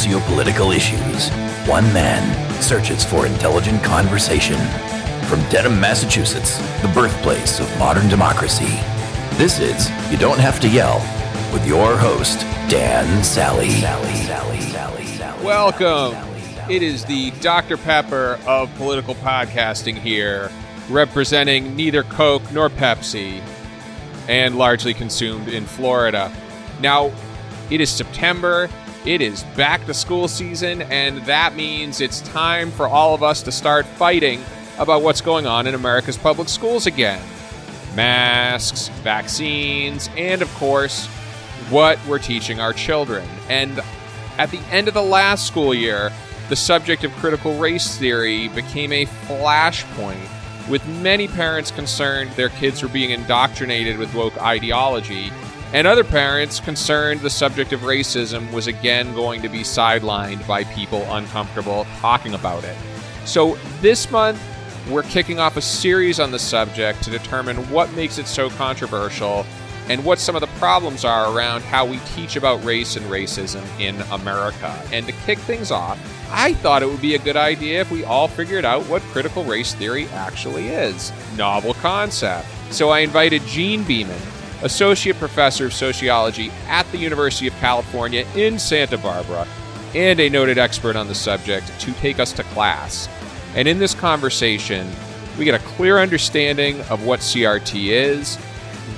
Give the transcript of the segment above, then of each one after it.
socio-political issues. One man searches for intelligent conversation. From Dedham, Massachusetts, the birthplace of modern democracy. This is You Don't Have to Yell with your host, Dan Sally. Sally, Sally, Sally, Sally Welcome. It is the Dr. Pepper of political podcasting here, representing neither Coke nor Pepsi, and largely consumed in Florida. Now, it is September. It is back to school season, and that means it's time for all of us to start fighting about what's going on in America's public schools again masks, vaccines, and of course, what we're teaching our children. And at the end of the last school year, the subject of critical race theory became a flashpoint, with many parents concerned their kids were being indoctrinated with woke ideology, and other parents concerned the subject of racism was again going to be sidelined by people uncomfortable talking about it. So this month, we're kicking off a series on the subject to determine what makes it so controversial and what some of the problems are around how we teach about race and racism in America. And to kick things off, I thought it would be a good idea if we all figured out what critical race theory actually is. Novel concept. So I invited Jean Beaman, Associate Professor of Sociology at the University of California in Santa Barbara, and a noted expert on the subject, to take us to class. And in this conversation, we get a clear understanding of what CRT is,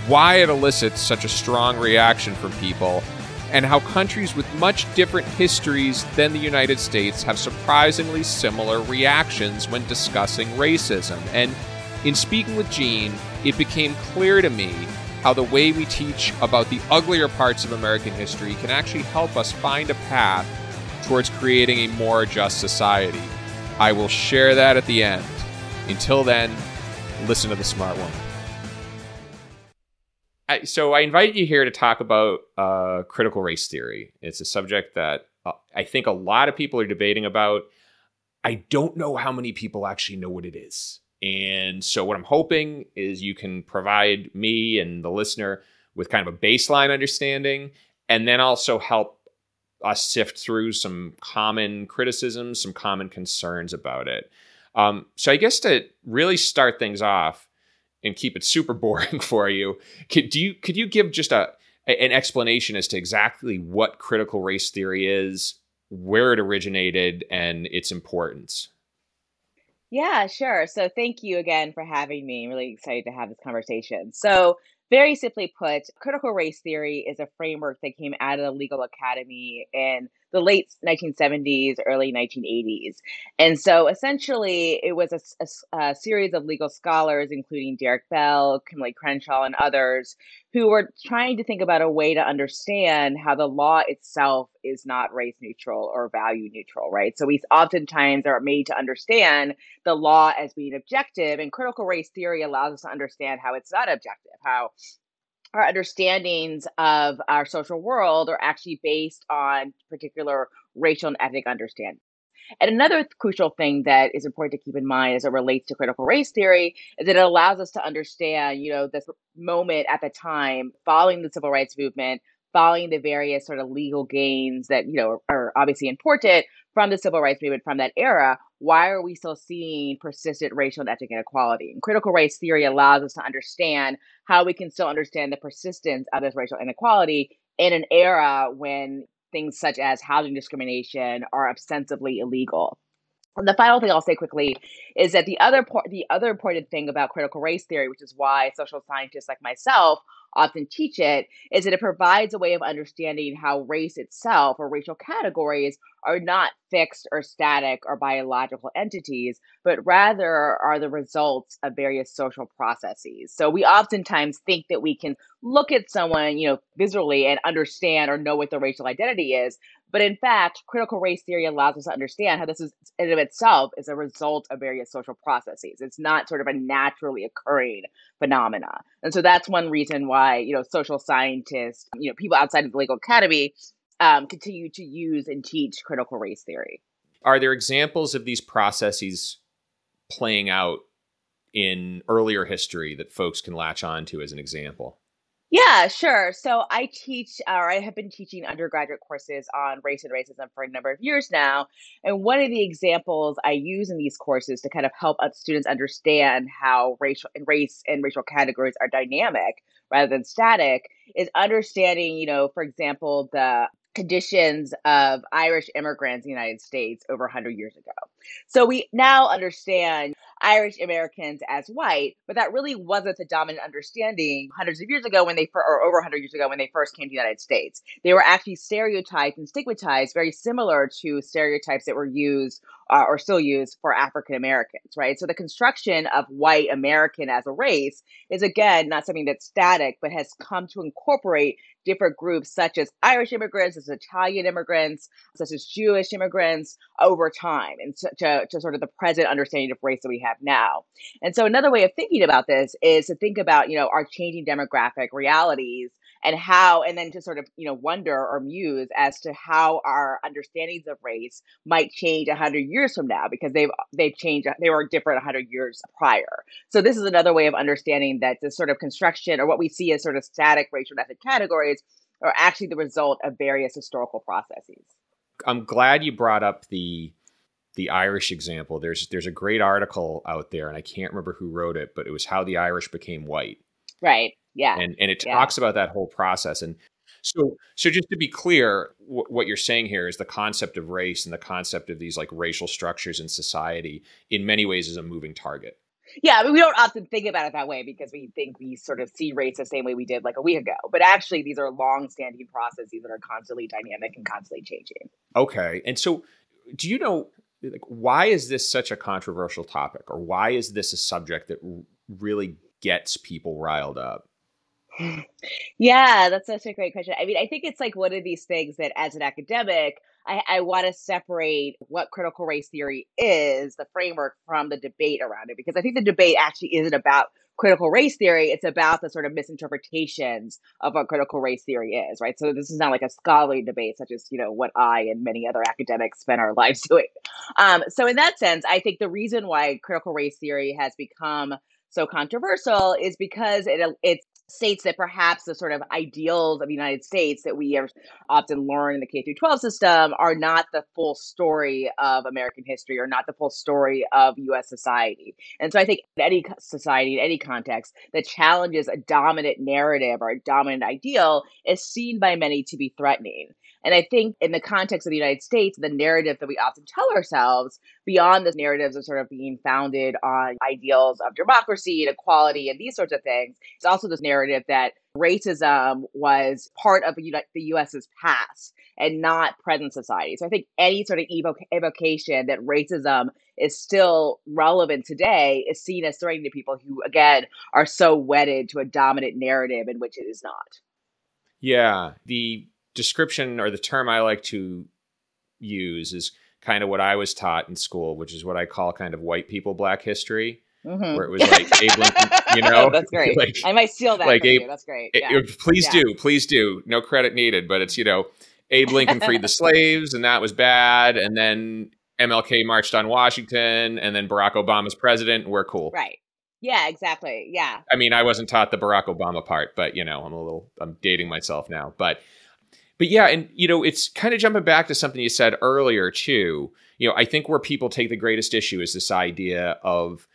why it elicits such a strong reaction from people, and how countries with much different histories than the United States have surprisingly similar reactions when discussing racism. And in speaking with Jean, it became clear to me how the way we teach about the uglier parts of American history can actually help us find a path towards creating a more just society. I will share that at the end. Until then, listen to the smart one. So I invite you here to talk about uh, critical race theory. It's a subject that uh, I think a lot of people are debating about. I don't know how many people actually know what it is. And so, what I'm hoping is you can provide me and the listener with kind of a baseline understanding, and then also help us sift through some common criticisms, some common concerns about it. Um, so I guess to really start things off and keep it super boring for you, could do you could you give just a an explanation as to exactly what critical race theory is, where it originated, and its importance? Yeah, sure. So thank you again for having me. I'm really excited to have this conversation. So very simply put, critical race theory is a framework that came out of the legal academy in the late 1970s, early 1980s. And so essentially, it was a, a, a, series of legal scholars, including Derek Bell, Kimberlé Crenshaw, and others, who were trying to think about a way to understand how the law itself is not race neutral or value neutral, right? So we oftentimes are made to understand the law as being objective, and critical race theory allows us to understand how it's not objective, how our understandings of our social world are actually based on particular racial and ethnic understanding. And another crucial thing that is important to keep in mind as it relates to critical race theory is that it allows us to understand, you know, this moment at the time following the civil rights movement, following the various sort of legal gains that, you know, are, are obviously important from the civil rights movement from that era, why are we still seeing persistent racial and ethnic inequality? And critical race theory allows us to understand how we can still understand the persistence of this racial inequality in an era when things such as housing discrimination are ostensibly illegal. And the final thing I'll say quickly is that the other the other important thing about critical race theory, which is why social scientists like myself often teach it, is that it provides a way of understanding how race itself or racial categories are not fixed or static or biological entities, but rather are the results of various social processes. So we oftentimes think that we can look at someone, you know, visually and understand or know what their racial identity is. But in fact, critical race theory allows us to understand how this is in of itself is a result of various social processes. It's not sort of a naturally occurring phenomena. And so that's one reason why, you know, social scientists, you know, people outside of the legal academy um, continue to use and teach critical race theory. Are there examples of these processes playing out in earlier history that folks can latch on to as an example? Yeah, sure. So I teach, or I have been teaching undergraduate courses on race and racism for a number of years now. And one of the examples I use in these courses to kind of help students understand how racial and race and racial categories are dynamic rather than static is understanding, you know, for example, the conditions of Irish immigrants in the United States over 100 years ago. So we now understand Irish Americans as white, but that really wasn't the dominant understanding hundreds of years ago when they, or over 100 years ago when they first came to the United States. They were actually stereotyped and stigmatized very similar to stereotypes that were used uh, or still used for African Americans, right? So the construction of white American as a race is again not something that's static, but has come to incorporate different groups such as Irish immigrants, as Italian immigrants, such as Jewish immigrants over time, and so, to, to sort of the present understanding of race that we have now. And so another way of thinking about this is to think about, you know, our changing demographic realities and how and then to sort of you know wonder or muse as to how our understandings of race might change 100 years from now because they've they've changed they were different 100 years prior so this is another way of understanding that this sort of construction or what we see as sort of static racial ethnic categories are actually the result of various historical processes i'm glad you brought up the the Irish example. There's there's a great article out there, and I can't remember who wrote it, but it was how the Irish became white. Right. Yeah. And and it talks yeah. about that whole process. And so so just to be clear, w- what you're saying here is the concept of race and the concept of these like racial structures in society in many ways is a moving target. Yeah, I mean, we don't often think about it that way because we think we sort of see race the same way we did like a week ago. But actually, these are long-standing processes that are constantly dynamic and constantly changing. Okay, and so do you know like why is this such a controversial topic, or why is this a subject that really gets people riled up? Yeah, that's such a great question. I mean, I think it's like one of these things that as an academic, I, I want to separate what critical race theory is, the framework, from the debate around it, because I think the debate actually isn't about critical race theory. It's about the sort of misinterpretations of what critical race theory is, right? So this is not like a scholarly debate, such as, you know, what I and many other academics spend our lives doing. Um, so in that sense, I think the reason why critical race theory has become so controversial is because it it states that perhaps the sort of ideals of the United States that we often learn in the K through 12 system are not the full story of American history or not the full story of US society. And so I think in any society, in any context, that challenges a dominant narrative or a dominant ideal is seen by many to be threatening. And I think in the context of the United States, the narrative that we often tell ourselves, beyond the narratives of sort of being founded on ideals of democracy and equality and these sorts of things, it's also this narrative that racism was part of the US's past and not present society. So I think any sort of evoc- evocation that racism is still relevant today is seen as threatening to people who, again, are so wedded to a dominant narrative in which it is not. Yeah. The description or the term I like to use is kind of what I was taught in school, which is what I call kind of white people black history. Mm-hmm. Where it was like Abe Lincoln, you know, that's great. Like, I might steal that. Like Abe, you. that's great. Yeah. It, please yeah. do, please do. No credit needed, but it's you know, Abe Lincoln freed the slaves, and that was bad. And then MLK marched on Washington, and then Barack Obama's president. We're cool, right? Yeah, exactly. Yeah. I mean, I wasn't taught the Barack Obama part, but you know, I'm a little, I'm dating myself now, but but yeah, and you know, it's kind of jumping back to something you said earlier too. You know, I think where people take the greatest issue is this idea of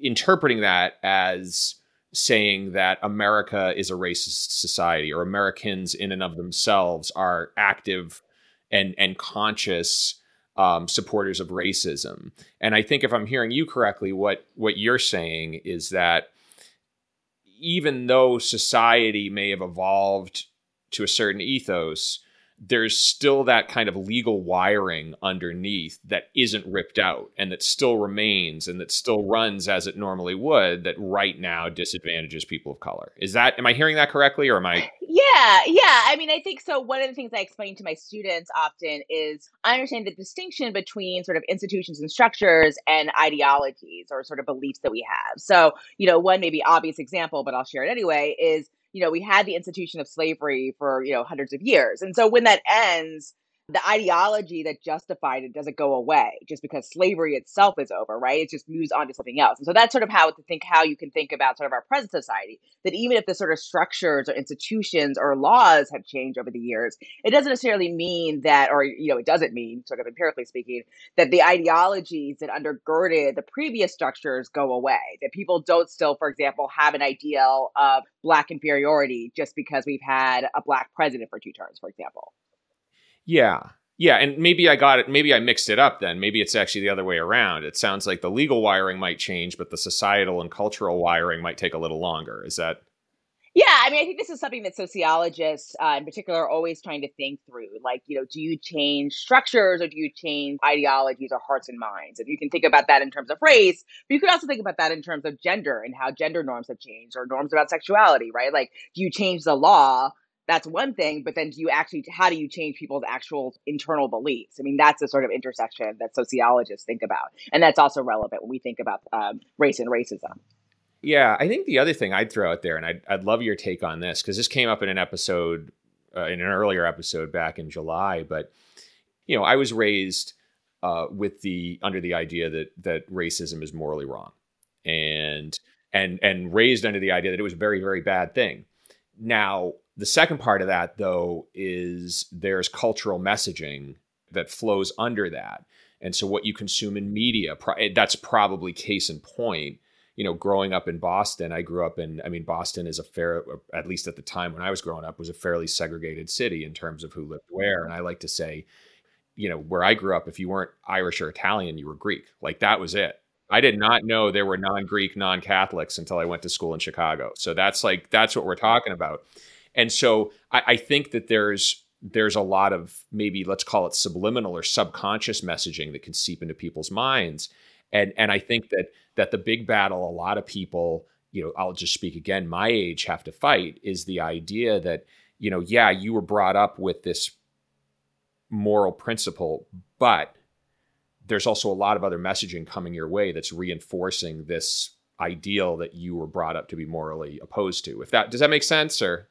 interpreting that as saying that America is a racist society or Americans in and of themselves are active and and conscious um, supporters of racism. And I think if I'm hearing you correctly, what what you're saying is that even though society may have evolved to a certain ethos, there's still that kind of legal wiring underneath that isn't ripped out and that still remains and that still runs as it normally would that right now disadvantages people of color. Is that am I hearing that correctly or am I Yeah, yeah. I mean, I think so one of the things I explain to my students often is I understand the distinction between sort of institutions and structures and ideologies or sort of beliefs that we have. So, you know, one maybe obvious example, but I'll share it anyway, is you know, we had the institution of slavery for, you know, hundreds of years. And so when that ends, the ideology that justified it doesn't go away just because slavery itself is over, right? It just moves on to something else. And so that's sort of how to think how you can think about sort of our present society. That even if the sort of structures or institutions or laws have changed over the years, it doesn't necessarily mean that, or you know, it doesn't mean, sort of empirically speaking, that the ideologies that undergirded the previous structures go away. That people don't still, for example, have an ideal of black inferiority just because we've had a black president for two terms, for example. Yeah. Yeah, and maybe I got it. Maybe I mixed it up then. Maybe it's actually the other way around. It sounds like the legal wiring might change, but the societal and cultural wiring might take a little longer. Is that? Yeah, I mean, I think this is something that sociologists, uh, in particular, are always trying to think through. Like, you know, do you change structures or do you change ideologies or hearts and minds? And you can think about that in terms of race, but you could also think about that in terms of gender and how gender norms have changed or norms about sexuality, right? Like, do you change the law that's one thing but then do you actually how do you change people's actual internal beliefs? I mean that's the sort of intersection that sociologists think about and that's also relevant when we think about um, race and racism. Yeah i think the other thing i'd throw out there and i'd, I'd love your take on this because this came up in an episode uh, in an earlier episode back in july but you know i was raised uh, with the under the idea that that racism is morally wrong and and and raised under the idea that it was a very very bad thing. Now the second part of that, though, is there's cultural messaging that flows under that. And so what you consume in media, eh, that's probably case in point. You know, growing up in Boston, I grew up in, I mean, Boston is a fair, at least at the time when I was growing up, was a fairly segregated city in terms of who lived where. And I like to say, you know, where I grew up, if you weren't Irish or Italian, you were Greek. Like that was it. I did not know there were non Greek, non Catholics until I went to school in Chicago. So that's like, that's what we're talking about. And so I, I think that there's there's a lot of maybe let's call it subliminal or subconscious messaging that can seep into people's minds. And and I think that that the big battle a lot of people, you know, I'll just speak again, my age have to fight is the idea that, you know, yeah, you were brought up with this moral principle, but there's also a lot of other messaging coming your way that's reinforcing this ideal that you were brought up to be morally opposed to. If that does that make sense or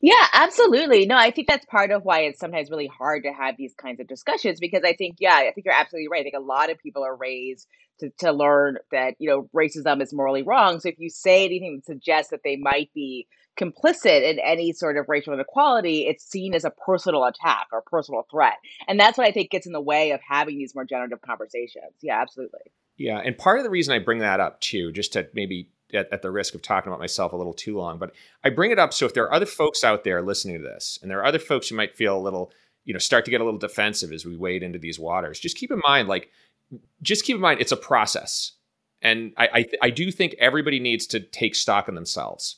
yeah, absolutely. No, I think that's part of why it's sometimes really hard to have these kinds of discussions because I think, yeah, I think you're absolutely right. I think a lot of people are raised to, to learn that, you know, racism is morally wrong. So if you say anything that suggests that they might be complicit in any sort of racial inequality, it's seen as a personal attack or personal threat. And that's what I think gets in the way of having these more generative conversations. Yeah, absolutely. Yeah. And part of the reason I bring that up too, just to maybe at, at, the risk of talking about myself a little too long, but I bring it up so if there are other folks out there listening to this, and there are other folks who might feel a little, you know, start to get a little defensive as we wade into these waters, just keep in mind, like, just keep in mind it's a process, and I I, I do think everybody needs to take stock in themselves.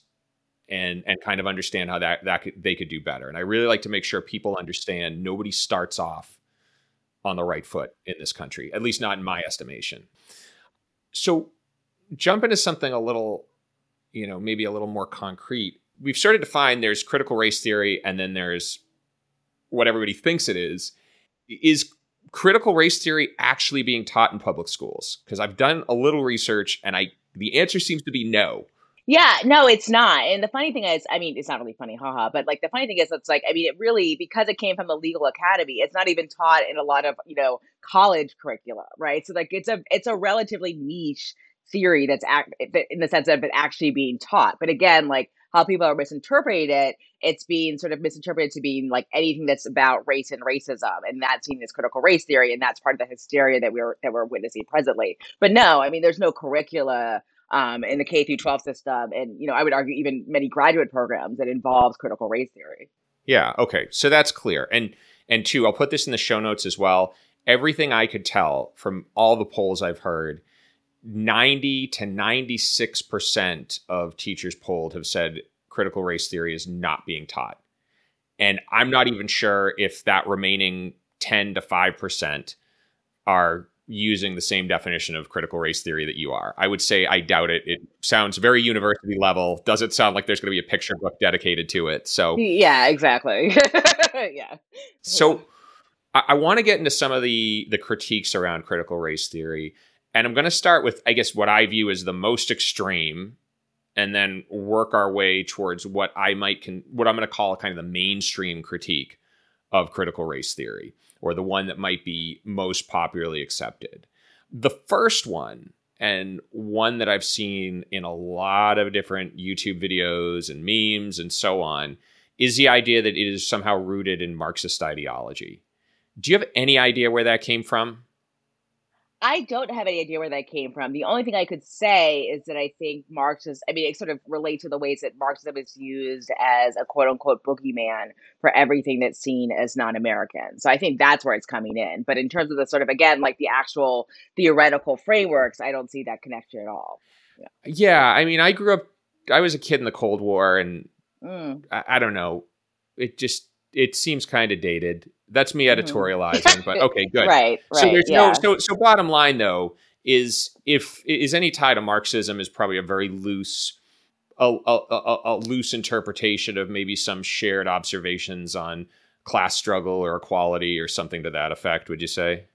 And, and kind of understand how that that could, they could do better. And I really like to make sure people understand nobody starts off on the right foot in this country, at least not in my estimation. So jump into something a little, you know, maybe a little more concrete. We've started to find there's critical race theory and then there's what everybody thinks it is. Is critical race theory actually being taught in public schools? Because I've done a little research and I the answer seems to be no. Yeah, no, it's not. And the funny thing is, I mean, it's not really funny, haha. But like the funny thing is, it's like, I mean, it really because it came from the legal academy, it's not even taught in a lot of you know college curricula, right? So like, it's a it's a relatively niche theory that's act in the sense of it actually being taught. But again, like how people are misinterpreting it, it's being sort of misinterpreted to being like anything that's about race and racism, and that's seen as critical race theory, and that's part of the hysteria that we're that we're witnessing presently. But no, I mean, there's no curricula um, in the K through 12 system, and you know, I would argue even many graduate programs that involves critical race theory. Yeah. Okay. So that's clear, and and two, I'll put this in the show notes as well. Everything I could tell from all the polls I've heard 90 to 96% of teachers polled have said critical race theory is not being taught. And I'm not even sure if that remaining 10 to 5% are using the same definition of critical race theory that you are. I would say I doubt it. It sounds very university level. Does it sound like there's going to be a picture book dedicated to it? So Yeah, exactly. yeah. So I, I want to get into some of the the critiques around critical race theory. And I'm going to start with, I guess, what I view as the most extreme, and then work our way towards what I might, con- what I'm going to call kind of the mainstream critique of critical race theory. or the one that might be most popularly accepted. The first one, and one that I've seen in a lot of different YouTube videos and memes and so on, is the idea that it is somehow rooted in Marxist ideology. Do you have any idea where that came from? I don't have any idea where that came from. The only thing I could say is that I think Marxism, I mean, it sort of relates to the ways that Marxism is used as a quote unquote boogeyman for everything that's seen as non American. So I think that's where it's coming in. But in terms of the sort of, again, like the actual theoretical frameworks, I don't see that connection at all. Yeah. yeah I mean, I grew up, I was a kid in the Cold War and mm. I, I don't know. It just, it seems kind of dated. That's me mm-hmm. editorializing, but okay, good. right, right. So there's yeah. no so so bottom line though is if is any tie to Marxism is probably a very loose a, a, a, a loose interpretation of maybe some shared observations on class struggle or equality or something to that effect, would you say?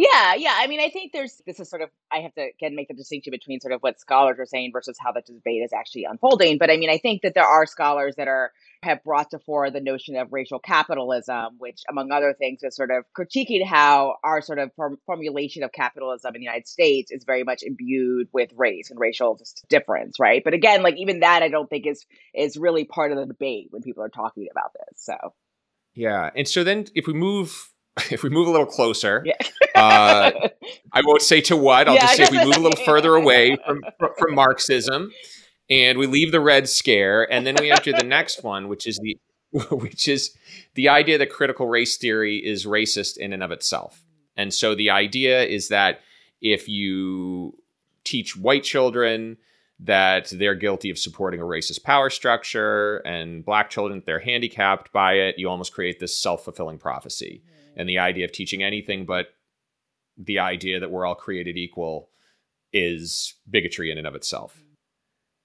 Yeah, yeah. I mean, I think there's this is sort of I have to again make the distinction between sort of what scholars are saying versus how the debate is actually unfolding. But I mean, I think that there are scholars that are have brought to fore the notion of racial capitalism, which, among other things, is sort of critiquing how our sort of form- formulation of capitalism in the United States is very much imbued with race and racial difference, right? But again, like even that, I don't think is is really part of the debate when people are talking about this. So, yeah, and so then if we move if we move a little closer, yeah. uh, I won't say to what. I'll yeah, just say if we move a little further away from from Marxism, and we leave the red scare and then we enter the next one which is the which is the idea that critical race theory is racist in and of itself and so the idea is that if you teach white children that they're guilty of supporting a racist power structure and black children they're handicapped by it. You almost create this self-fulfilling prophecy and the idea of teaching anything but the idea that we're all created equal is bigotry in and of itself.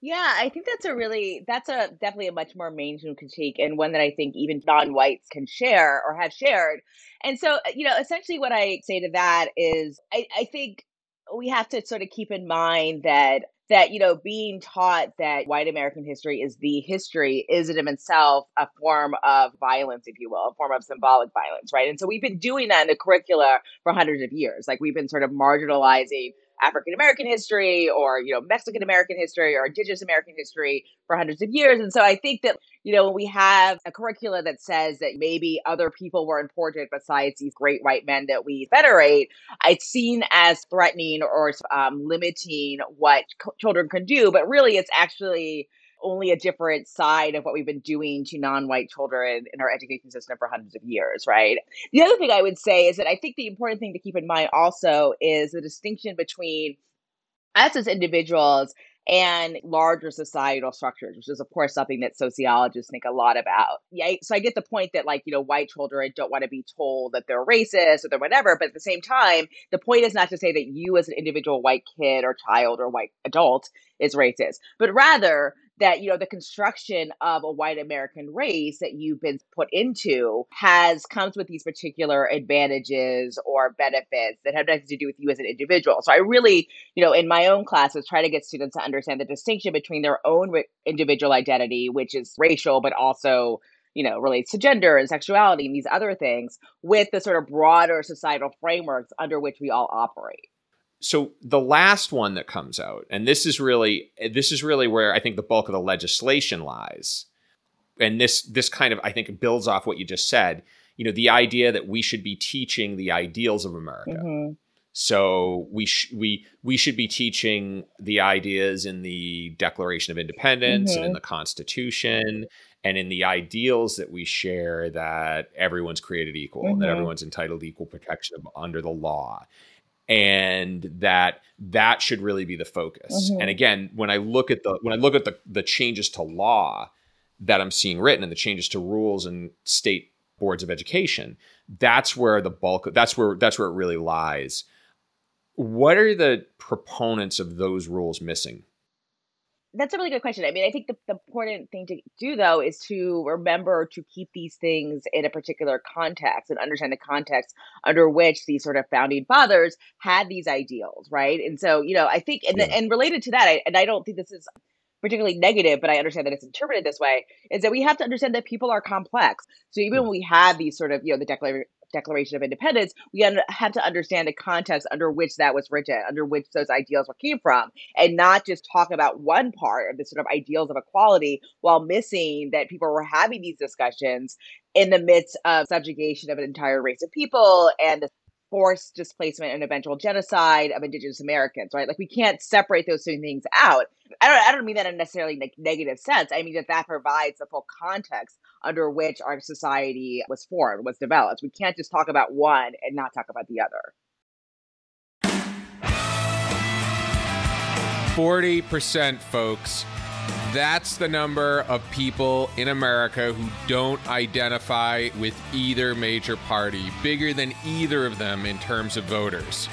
Yeah, I think that's a really that's a definitely a much more mainstream critique and one that I think even non-whites can share or have shared. And so, uh, you know, essentially what I say to that is I, I think we have to sort of keep in mind that that you know being taught that white american history is the history is in itself a form of violence if you will a form of symbolic violence right? And so we've been doing that in the curricula for hundreds of years. Like we've been sort of marginalizing African American history or, you know, Mexican American history or Indigenous American history for hundreds of years. And so I think that, you know, when we have a curricula that says that maybe other people were important besides these great white men that we venerate, it's seen as threatening or um, limiting what children can do. But really, it's actually only a different side of what we've been doing to non-white children in our education system for hundreds of years, right? The other thing I would say is that I think the important thing to keep in mind also is the distinction between us as individuals and larger societal structures, which is of course something that sociologists think a lot about. Yeah, so I get the point that like you know white children don't want to be told that they're racist or they're whatever, but at the same time, the point is not to say that you as an individual white kid or child or white adult is racist, but rather that you know the construction of a white american race that you've been put into has comes with these particular advantages or benefits that have nothing to do with you as an individual. So i really you know in my own classes try to get students to understand the distinction between their own re- individual identity which is racial but also you know relates to gender and sexuality and these other things with the sort of broader societal frameworks under which we all operate so the last one that comes out, and this is really this is really where I think the bulk of the legislation lies. And this this kind of I think builds off what you just said. You know, the idea that we should be teaching the ideals of America. Mm-hmm. So we sh- we we should be teaching the ideas in the Declaration of Independence mm-hmm. and in mm-hmm. the Constitution and in the ideals that we share that everyone's created equal, mm-hmm. that everyone's entitled to equal protection under the law and that that should really be the focus. Mm-hmm. And again, when I look at the when I look at the the changes to law that I'm seeing written and the changes to rules and state boards of education, that's where the bulk that's where that's where it really lies. What are the proponents of those rules missing? That's a really good question. I mean, I think the, the important thing to do though is to remember to keep these things in a particular context and understand the context under which these sort of founding fathers had these ideals, right? And so, you know, I think, and yeah. and related to that, I, and I don't think this is particularly negative, but I understand that it's interpreted this way, is that we have to understand that people are complex. So even when we have these sort of, you know, the Declaration Declaration of Independence, we have to understand the context under which that was written, under which those ideals came from, and not just talk about one part of the sort of ideals of equality while missing that people were having these discussions in the midst of subjugation of an entire race of people and the forced displacement and eventual genocide of indigenous Americans, right? Like we can't separate those two things out. I don't, I don't mean that in necessarily negative sense. I mean that that provides the full context under which our society was formed, was developed. We can't just talk about one and not talk about the other. 40%, folks. That's the number of people in America who don't identify with either major party, bigger than either of them in terms of voters.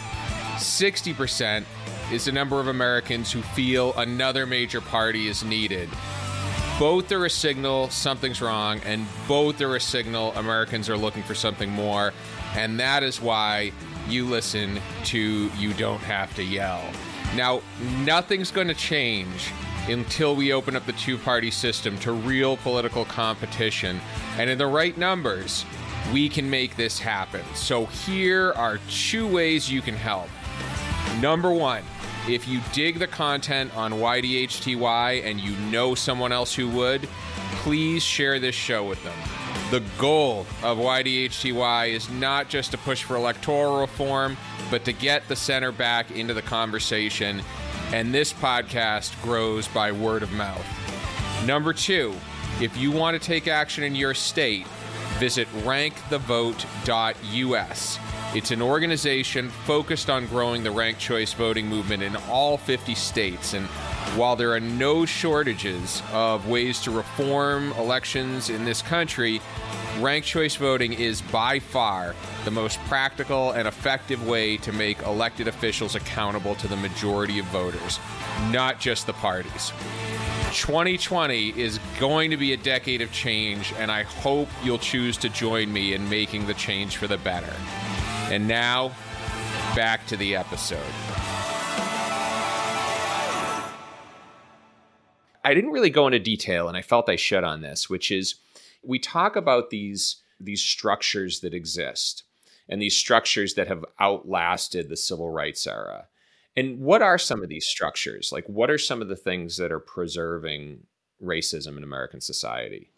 60% is the number of Americans who feel another major party is needed. Both are a signal something's wrong, and both are a signal Americans are looking for something more. And that is why you listen to You Don't Have to Yell. Now, nothing's going to change until we open up the two party system to real political competition. And in the right numbers, we can make this happen. So here are two ways you can help. Number one, if you dig the content on YDHTY and you know someone else who would, please share this show with them. The goal of YDHTY is not just to push for electoral reform, but to get the center back into the conversation and this podcast grows by word of mouth. Number two, if you want to take action in your state, visit rankthevote.us. It's an organization focused on growing the ranked choice voting movement in all 50 states. And while there are no shortages of ways to reform elections in this country, ranked choice voting is by far the most practical and effective way to make elected officials accountable to the majority of voters, not just the parties. 2020 is going to be a decade of change, and I hope you'll choose to join me in making the change for the better. And now, back to the episode. I didn't really go into detail, and I felt I should on this, which is we talk about these these structures that exist and these structures that have outlasted the civil rights era. And what are some of these structures? Like what are some of the things that are preserving racism in American society?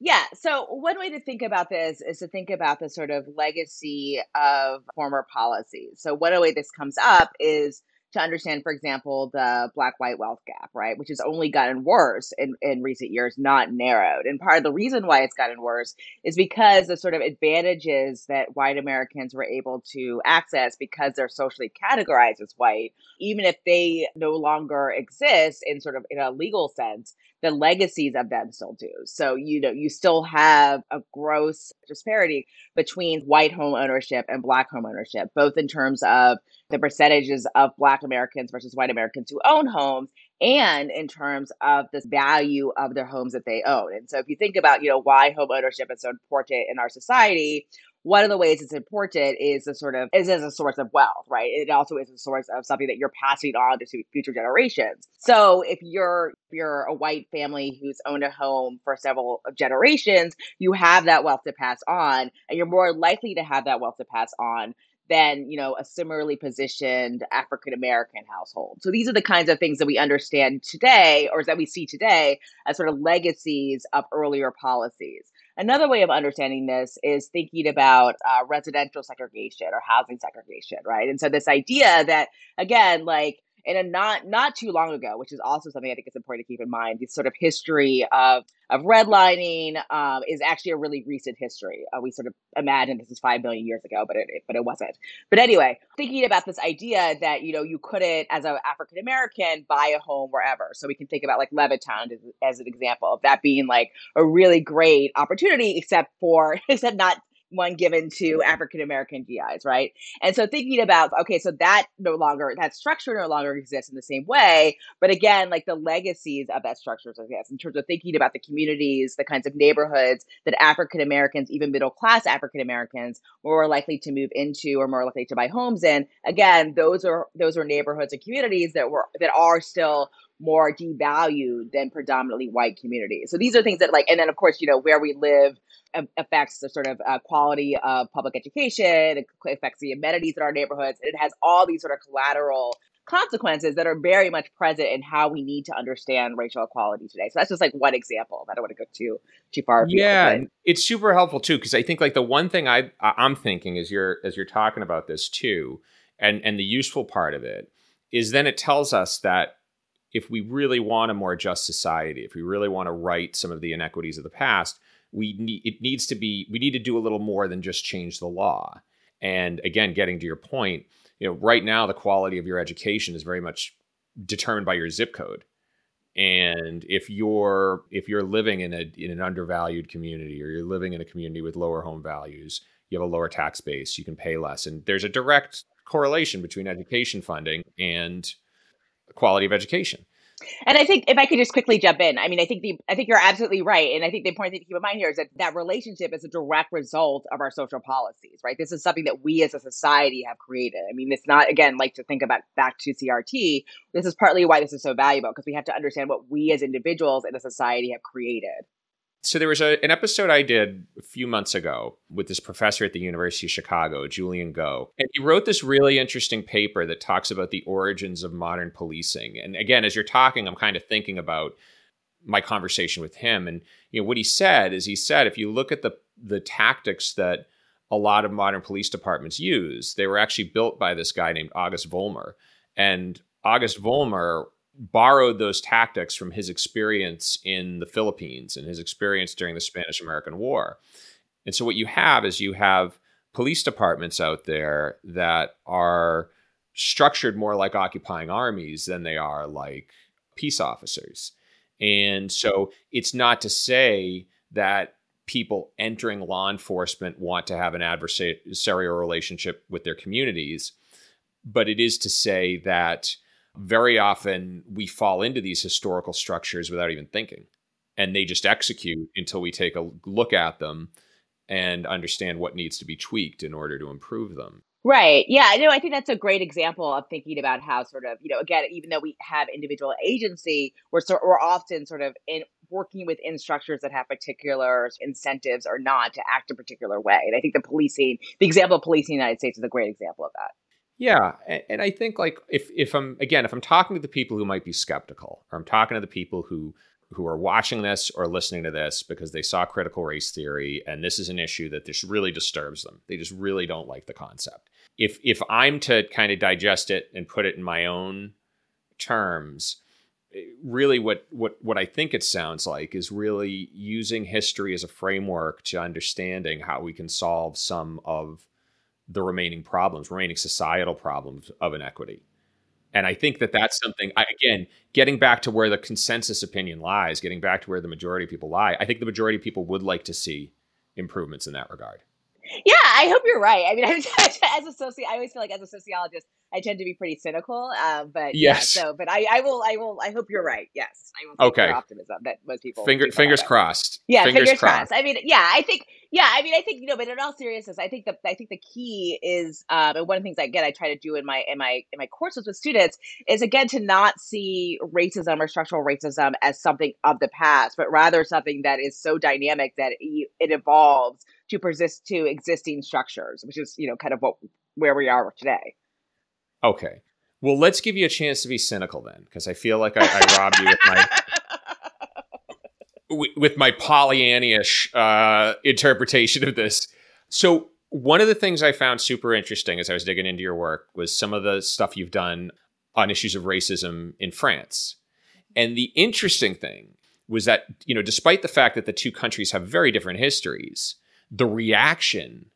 Yeah. So, one way to think about this is to think about the sort of legacy of former policies. So, one way this comes up is to understand, for example, the black white wealth gap, right, which has only gotten worse in, in recent years, not narrowed. And part of the reason why it's gotten worse is because the sort of advantages that white Americans were able to access because they're socially categorized as white, even if they no longer exist in sort of in a legal sense, the legacies of them still do. So, you know, you still have a gross disparity between white home ownership and black home ownership, both in terms of the percentages of Black Americans versus white Americans who own homes and in terms of the value of their homes that they own. And so if you think about, you know, why home ownership is so important in our society, one of the ways it's important is a sort of is as a source of wealth, right? It also is a source of something that you're passing on to future generations. So if you're if you're a white family who's owned a home for several generations, you have that wealth to pass on, and you're more likely to have that wealth to pass on than you know a similarly positioned African American household. So these are the kinds of things that we understand today, or that we see today, as sort of legacies of earlier policies. Another way of understanding this is thinking about uh, residential segregation or housing segregation, right? And so this idea that again, like in a not not too long ago, which is also something I think is important to keep in mind. This sort of history of of redlining um, is actually a really recent history. Uh, we sort of imagine this is five million years ago, but it, it, but it wasn't. But anyway, thinking about this idea that you know you couldn't, as an African American, buy a home wherever. So we can think about like Levittown as, as an example of that being like a really great opportunity, except for except not one given to African American GIs, right? And so thinking about, okay, so that no longer, that structure no longer exists in the same way. But again, like the legacies of that structure exists in terms of thinking about the communities, the kinds of neighborhoods that African Americans, even middle class African Americans, were more likely to move into or more likely to buy homes in. Again, those are those are neighborhoods and communities that were that are still more devalued than predominantly white communities. So these are things that like, and then of course, you know, where we live affects the sort of uh, quality of public education, it affects the amenities in our neighborhoods. It has all these sort of collateral consequences that are very much present in how we need to understand racial equality today. So that's just like one example. I don't want to go too too far. Yeah, it's super helpful too because I think like the one thing I I'm thinking as you're as you're talking about this too, and and the useful part of it is then it tells us that if we really want a more just society, if we really want to right some of the inequities of the past, we need it needs to be we need to do a little more than just change the law. And again, getting to your point, you know, right now the quality of your education is very much determined by your zip code. And if you're if you're living in a in an undervalued community or you're living in a community with lower home values, you have a lower tax base, you can pay less. And there's a direct correlation between education funding and quality of education. And I think if I could just quickly jump in, I mean, I think the I think you're absolutely right, and I think the important thing to keep in mind here is that that relationship is a direct result of our social policies, right? This is something that we as a society have created. I mean, it's not again like to think about back to CRT. This is partly why this is so valuable because we have to understand what we as individuals in a society have created so there was a, an episode I did a few months ago with this professor at the University of Chicago, Julian Go, and he wrote this really interesting paper that talks about the origins of modern policing. And again, as you're talking, I'm kind of thinking about my conversation with him, and you know what he said is he said if you look at the the tactics that a lot of modern police departments use, they were actually built by this guy named August Vollmer, and August Vollmer borrowed those tactics from his experience in the Philippines and his experience during the Spanish American War. And so what you have is you have police departments out there that are structured more like occupying armies than they are like peace officers. And so it's not to say that people entering law enforcement want to have an adversarial relationship with their communities, but it is to say that very often we fall into these historical structures without even thinking. And they just execute until we take a look at them and understand what needs to be tweaked in order to improve them. Right. Yeah i know i think that's a great example of thinking about how sort of you know again even though we have individual agency we're so, we're often sort of in working within structures that have particular incentives or not to act a particular way. And i think the policing the example of policing in the united states is a great example of that yeah, and, I think like if if I'm again if I'm talking to the people who might be skeptical, or I'm talking to the people who who are watching this or listening to this because they saw critical race theory and this is an issue that just really disturbs them. They just really don't like the concept. If if I'm to kind of digest it and put it in my own terms, eh, really what what what I think it sounds like is really using history as a framework to understanding how we can solve some of the remaining problems, remaining societal problems of inequity. And I think that that's something, I, again, getting back to where the consensus opinion lies, getting back to where the majority of people lie, I think the majority of people would like to see improvements in that regard. Yeah, I hope you're right. I mean, as a soci, I always feel like as a sociologist, I tend to be pretty cynical. Uh, but yes, yeah, so but I, I will, I will, I hope you're right. Yes, I will. Okay, optimism that most people. Finger, fingers crossed. Yeah, fingers, fingers crossed. crossed. I mean, yeah, I think, yeah, I mean, I think you know, but in all seriousness, I think the, I think the key is, um, and one of the things I get, I try to do in my in my in my courses with students is again to not see racism or structural racism as something of the past, but rather something that is so dynamic that it, it evolves to persist to existing structures, which is you know kind of what where we are today. Okay. Well, let's give you a chance to be cynical then, because I feel like I, I robbed you with my with my Pollyannish uh, interpretation of this. So one of the things I found super interesting as I was digging into your work was some of the stuff you've done on issues of racism in France. And the interesting thing was that, you know, despite the fact that the two countries have very different histories, the reaction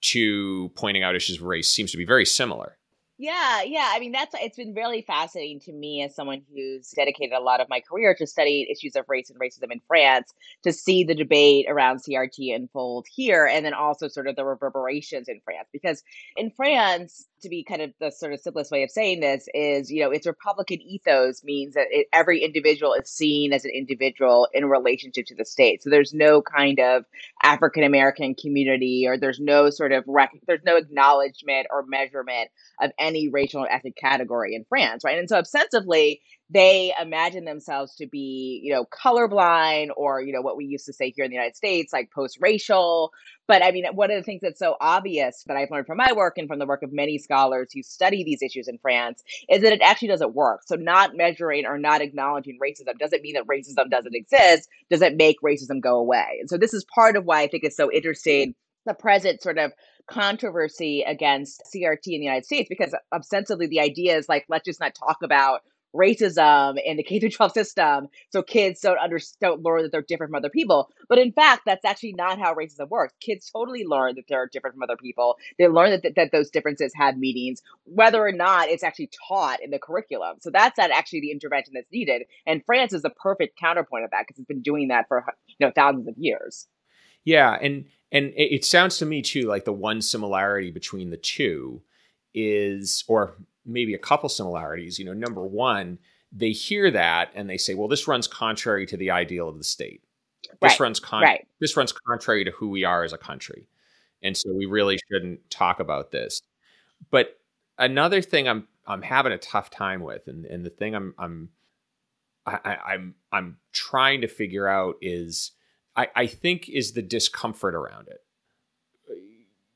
to pointing out issues of race seems to be very similar. Yeah, yeah. I mean, that's it's been really fascinating to me as someone who's dedicated a lot of my career to study issues of race and racism in France, to see the debate around CRT unfold here, and then also sort of the reverberations in France. Because in France, to be kind of the sort of simplest way of saying this is, you know, its Republican ethos means that it, every individual is seen as an individual in relationship to the state. So there's no kind of African American community, or there's no sort of rec- there's no acknowledgement or measurement of any racial or ethnic category in France, right? And so ostensibly, they imagine themselves to be, you know, colorblind or, you know, what we used to say here in the United States, like post racial. But I mean, one of the things that's so obvious that I've learned from my work and from the work of many scholars who study these issues in France is that it actually doesn't work. So, not measuring or not acknowledging racism doesn't mean that racism doesn't exist, doesn't make racism go away. And so, this is part of why I think it's so interesting the present sort of controversy against CRT in the United States because ostensibly the idea is like let's just not talk about racism in the K through 12 system so kids don't under don't learn that they're different from other people. But in fact that's actually not how racism works. Kids totally learn that they're different from other people. They learn that, that, that those differences have meanings whether or not it's actually taught in the curriculum. So that's not actually the intervention that's needed. And France is the perfect counterpoint of that because it's been doing that for you know thousands of years. Yeah and and it sounds to me too like the one similarity between the two is or maybe a couple similarities. You know, number one, they hear that and they say, well, this runs contrary to the ideal of the state. This right. runs con- right. this runs contrary to who we are as a country. And so we really shouldn't talk about this. But another thing I'm I'm having a tough time with, and, and the thing I'm I'm I, I'm I'm trying to figure out is I, I think is the discomfort around it.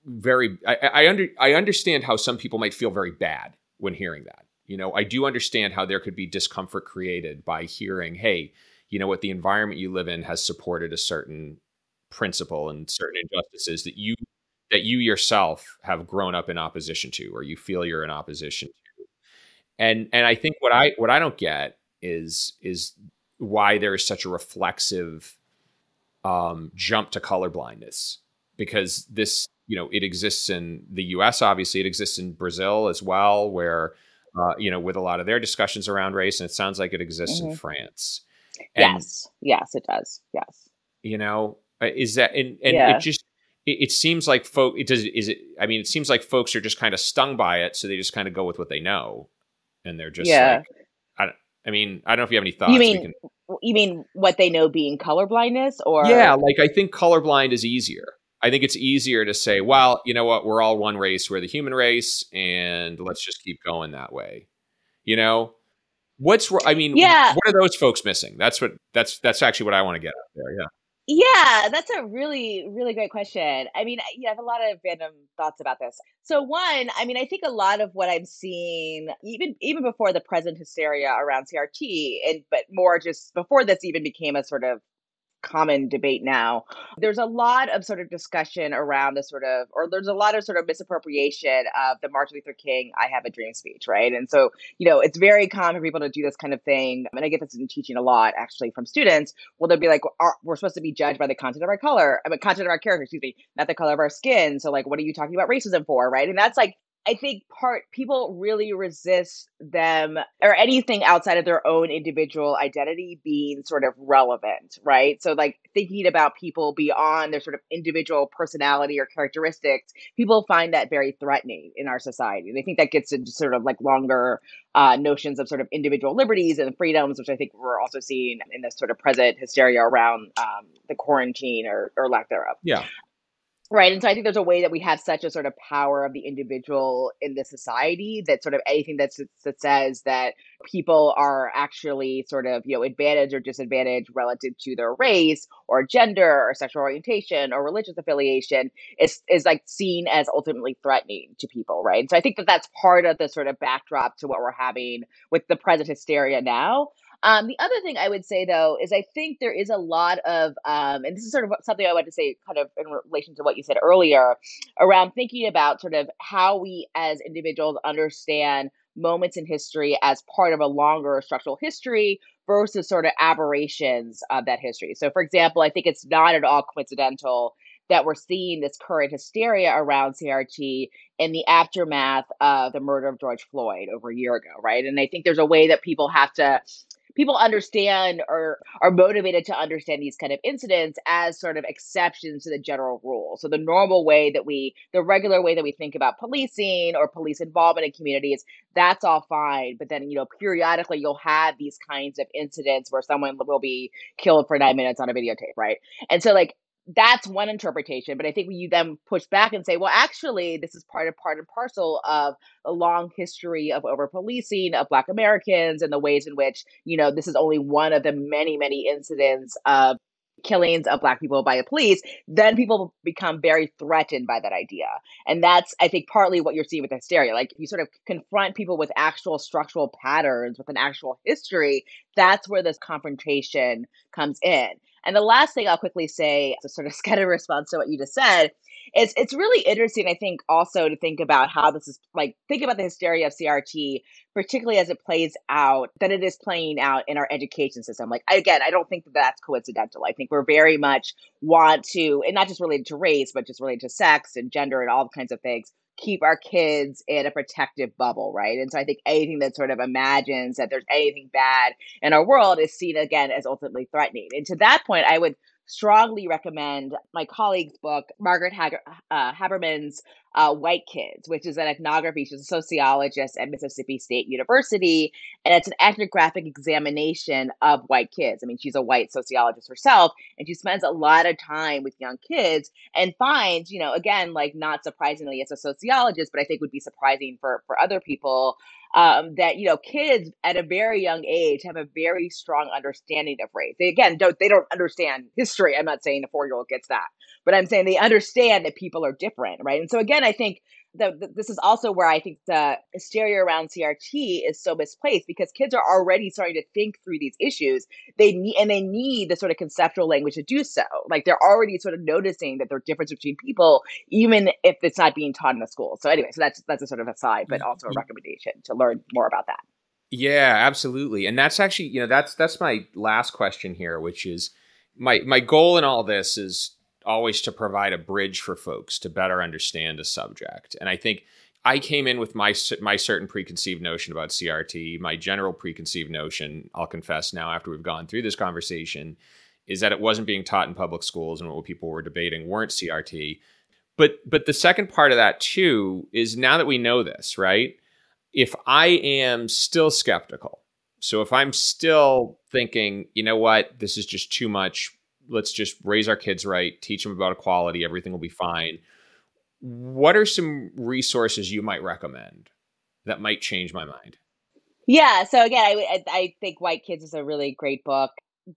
Very I, I under I understand how some people might feel very bad when hearing that. You know, I do understand how there could be discomfort created by hearing, hey, you know what, the environment you live in has supported a certain principle and certain injustices that you that you yourself have grown up in opposition to or you feel you're in opposition to. And and I think what I what I don't get is is why there is such a reflexive um, jump to color blindness because this you know, it exists in the U.S. Obviously, it exists in Brazil as well, where uh, you know, with a lot of their discussions around race, and it sounds like it exists mm-hmm. in France. And, yes, yes, it does. Yes, you know, uh, is that and and yeah. it just it, it, seems like folk. It does. Is it? I mean, it seems like folks are just kind of stung by it, so they just kind of go with what they know, and they're just yeah. like, I, I mean, I don't know if you have any thoughts. You mean can, you mean what they know being colorblindness, or yeah, like I think colorblind is easier. I think it's easier to say, well, you know what, we're all one race, we're the human race, and let's just keep going that way. You know, what's I mean, yeah. what are those folks missing? That's what that's that's actually what I want to get out there. Yeah. Yeah, that's a really, really great question. I mean, yeah, I have a lot of random thoughts about this. So one, I mean, I think a lot of what I'm seeing, even even before the present hysteria around CRT, and but more just before this even became a sort of common debate now. There's a lot of sort of discussion around the sort of, or there's a lot of sort of misappropriation of the Martin Luther King "I Have a Dream" speech, right? And so, you know, it's very common for people to do this kind of thing. And I get this in teaching a lot, actually, from students. Well, they'll be like, "We're supposed to be judged by the content of our color, I mean, content of our character, excuse me, not the color of our skin." So, like, what are you talking about racism for, right? And that's like I think part people really resist them or anything outside of their own individual identity being sort of relevant, right? So like thinking about people beyond their sort of individual personality or characteristics, people find that very threatening in our society. They think that gets into sort of like longer uh, notions of sort of individual liberties and freedoms, which I think we're also seeing in this sort of present hysteria around um, the quarantine or, or lack thereof. Yeah. Right. And so I think there's a way that we have such a sort of power of the individual in the society that sort of anything that's, that says that people are actually sort of, you know, advantage or disadvantage relative to their race or gender or sexual orientation or religious affiliation is, is like seen as ultimately threatening to people. Right. And so I think that that's part of the sort of backdrop to what we're having with the present hysteria now. Um, the other thing I would say though is I think there is a lot of, um, and this is sort of something I wanted to say, kind of in relation to what you said earlier, around thinking about sort of how we as individuals understand moments in history as part of a longer structural history versus sort of aberrations of that history. So, for example, I think it's not at all coincidental that we're seeing this current hysteria around CRT in the aftermath of the murder of George Floyd over a year ago, right? And I think there's a way that people have to people understand or are motivated to understand these kind of incidents as sort of exceptions to the general rule. So the normal way that we, the regular way that we think about policing or police involvement in communities, that's all fine. But then, you know, periodically you'll have these kinds of incidents where someone will be killed for nine minutes on a videotape, right? And so like that's one interpretation. But I think you then push back and say, well, actually, this is part of part and parcel of a long history of over policing of Black Americans and the ways in which, you know, this is only one of the many, many incidents of killings of black people by the police, then people become very threatened by that idea. And that's, I think, partly what you're seeing with hysteria. Like if you sort of confront people with actual structural patterns, with an actual history, that's where this confrontation comes in. And the last thing I'll quickly say, to sort of get a response to what you just said, is it's really interesting, I think, also to think about how this is like think about the hysteria of CRT, particularly as it plays out, that it is playing out in our education system. Like again, I don't think that that's coincidental. I think we're very much want to, and not just related to race, but just related to sex and gender and all kinds of things keep our kids in a protective bubble, right? And so I think anything that sort of imagines that there's anything bad in our world is seen again as ultimately threatening. And to that point, I would strongly recommend my colleague's book, Margaret Hager, uh, Hagerman's uh, White Kids, which is an ethnography. She's a sociologist at Mississippi State University, and it's an ethnographic examination of white kids. I mean, she's a white sociologist herself, and she spends a lot of time with young kids and finds, you know, again, like not surprisingly as a sociologist, but I think would be surprising for for other people um, that you know kids at a very young age have a very strong understanding of race. They again don't they don't understand history. I'm not saying a four year old gets that, but I'm saying they understand that people are different, right? And so again, I think that this is also where I think the hysteria around CRT is so misplaced because kids are already starting to think through these issues. They need and they need the sort of conceptual language to do so. Like they're already sort of noticing that there's difference between people, even if it's not being taught in the school. So anyway, so that's that's a sort of aside, but mm-hmm. also a mm-hmm. recommendation to learn more about that. Yeah, absolutely. And that's actually, you know, that's that's my last question here, which is my my goal in all this is always to provide a bridge for folks to better understand a subject. And I think I came in with my my certain preconceived notion about CRT. My general preconceived notion, I'll confess now after we've gone through this conversation, is that it wasn't being taught in public schools and what people were debating weren't CRT. But but the second part of that too is now that we know this, right? If I am still skeptical, so if I'm still thinking, you know what, this is just too much let's just raise our kids right, teach them about equality, everything will be fine. What are some resources you might recommend that might change my mind? Yeah. So again, I, I think White Kids is a really great book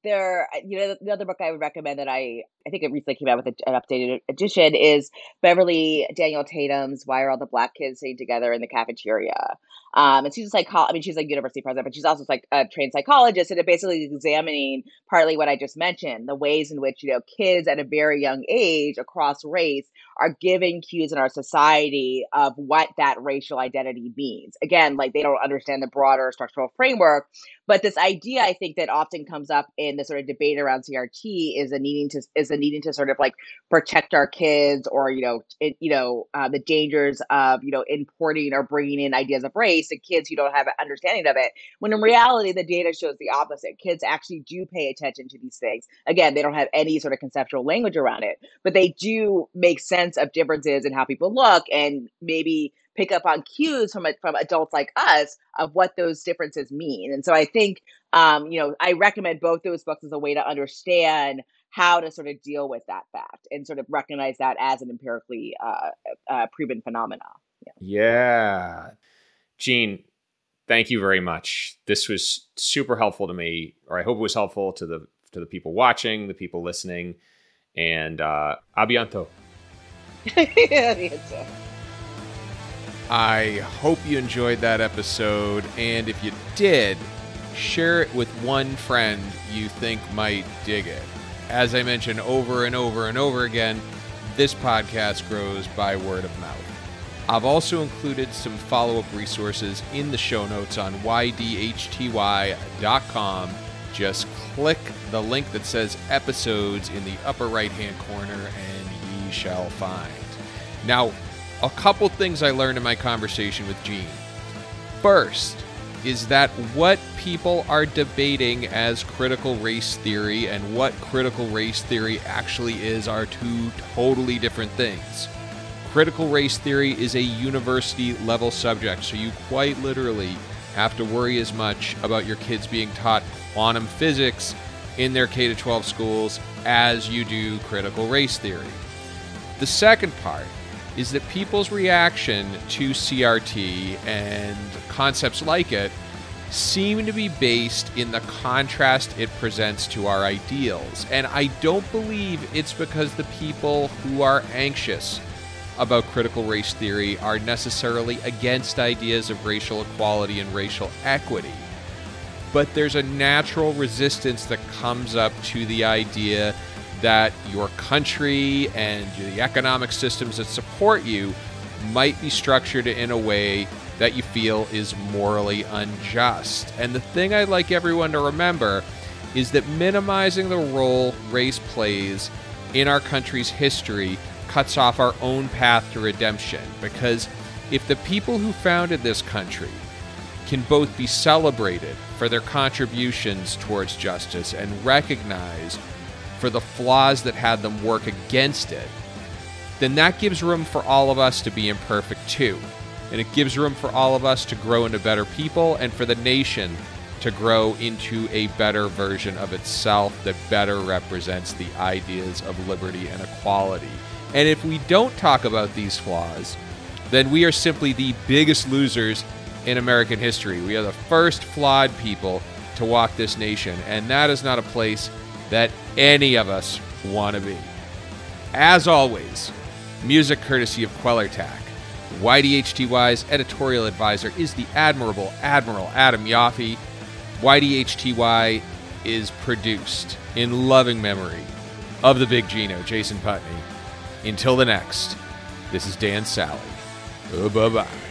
there you know the other book i would recommend that i i think it recently came out with an updated edition is beverly daniel tatum's why are all the black kids sitting together in the cafeteria? Um and she's a psycho i mean she's a university president but she's also like a trained psychologist and it basically examining partly what i just mentioned the ways in which you know kids at a very young age across race are giving cues in our society of what that racial identity means. Again like they don't understand the broader structural framework but this idea, I think, that often comes up in the sort of debate around CRT is a needing to is a needing to sort of like protect our kids, or you know, it, you know, uh, the dangers of you know importing or bringing in ideas of race to kids who don't have an understanding of it. When in reality, the data shows the opposite. Kids actually do pay attention to these things. Again, they don't have any sort of conceptual language around it, but they do make sense of differences in how people look and maybe pick up on cues from from adults like us of what those differences mean. And so I think um, you know I recommend both those books as a way to understand how to sort of deal with that fact and sort of recognize that as an empirically uh, uh, proven phenomena. Yeah. yeah. Jean, thank you very much. This was super helpful to me, or I hope it was helpful to the to the people watching, the people listening, and uh, abianto. I hope you enjoyed that episode, and if you did, share it with one friend you think might dig it. As I mentioned over and over and over again, this podcast grows by word of mouth. I've also included some follow up resources in the show notes on ydhty.com. Just click the link that says episodes in the upper right hand corner and ye shall find. Now, a couple things I learned in my conversation with Jean. First, is that what people are debating as critical race theory and what critical race theory actually is are two totally different things. Critical race theory is a university level subject, so you quite literally have to worry as much about your kids being taught quantum physics in their K 12 schools as you do critical race theory. The second part is that people's reaction to CRT and concepts like it seem to be based in the contrast it presents to our ideals. And I don't believe it's because the people who are anxious about critical race theory are necessarily against ideas of racial equality and racial equity. But there's a natural resistance that comes up to the idea that your country and the economic systems that support you might be structured in a way that you feel is morally unjust. And the thing I'd like everyone to remember is that minimizing the role race plays in our country's history cuts off our own path to redemption. Because if the people who founded this country can both be celebrated for their contributions towards justice and recognized for the flaws that had them work against it, then that gives room for all of us to be imperfect too. And it gives room for all of us to grow into better people and for the nation to grow into a better version of itself that better represents the ideas of liberty and equality. And if we don't talk about these flaws, then we are simply the biggest losers in American history. We are the first flawed people to walk this nation, and that is not a place that any of us want to be. As always, music courtesy of Queller Quellertac. YDHTY's editorial advisor is the admirable Admiral Adam Yaffe. YDHTY is produced in loving memory of the big Gino, Jason Putney. Until the next, this is Dan Sally. bye bye.